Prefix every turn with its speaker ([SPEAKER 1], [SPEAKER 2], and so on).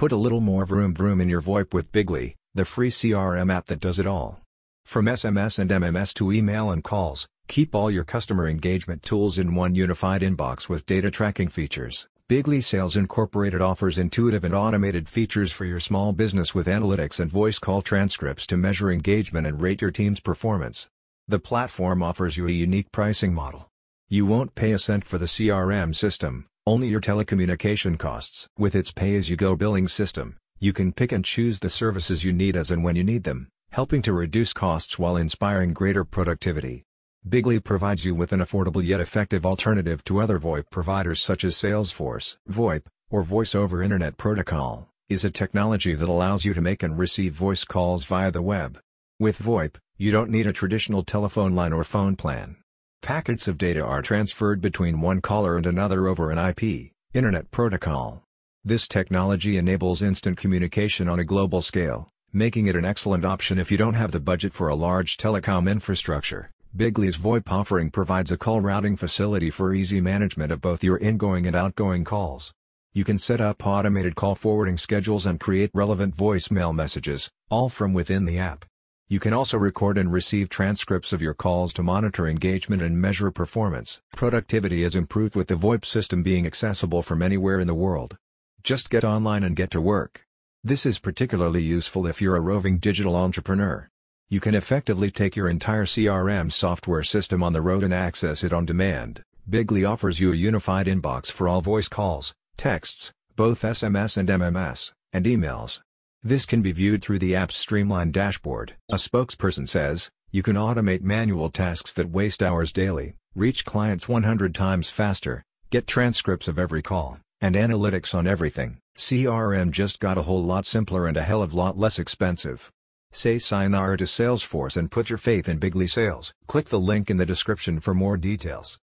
[SPEAKER 1] Put a little more vroom vroom in your VoIP with Bigly, the free CRM app that does it all. From SMS and MMS to email and calls, keep all your customer engagement tools in one unified inbox with data tracking features. Bigly Sales Incorporated offers intuitive and automated features for your small business with analytics and voice call transcripts to measure engagement and rate your team's performance. The platform offers you a unique pricing model. You won't pay a cent for the CRM system, only your telecommunication costs. With its pay-as-you-go billing system, you can pick and choose the services you need as and when you need them, helping to reduce costs while inspiring greater productivity. Bigly provides you with an affordable yet effective alternative to other VoIP providers such as Salesforce. VoIP, or Voice over Internet Protocol, is a technology that allows you to make and receive voice calls via the web. With VoIP, you don't need a traditional telephone line or phone plan. Packets of data are transferred between one caller and another over an IP, Internet Protocol. This technology enables instant communication on a global scale, making it an excellent option if you don't have the budget for a large telecom infrastructure. Bigly's VoIP offering provides a call routing facility for easy management of both your ingoing and outgoing calls. You can set up automated call forwarding schedules and create relevant voicemail messages, all from within the app. You can also record and receive transcripts of your calls to monitor engagement and measure performance. Productivity is improved with the VoIP system being accessible from anywhere in the world. Just get online and get to work. This is particularly useful if you're a roving digital entrepreneur. You can effectively take your entire CRM software system on the road and access it on demand. Bigly offers you a unified inbox for all voice calls, texts, both SMS and MMS, and emails. This can be viewed through the app's streamlined dashboard. A spokesperson says, you can automate manual tasks that waste hours daily, reach clients 100 times faster, get transcripts of every call, and analytics on everything. CRM just got a whole lot simpler and a hell of a lot less expensive. Say sayonara to Salesforce and put your faith in Bigly Sales. Click the link in the description for more details.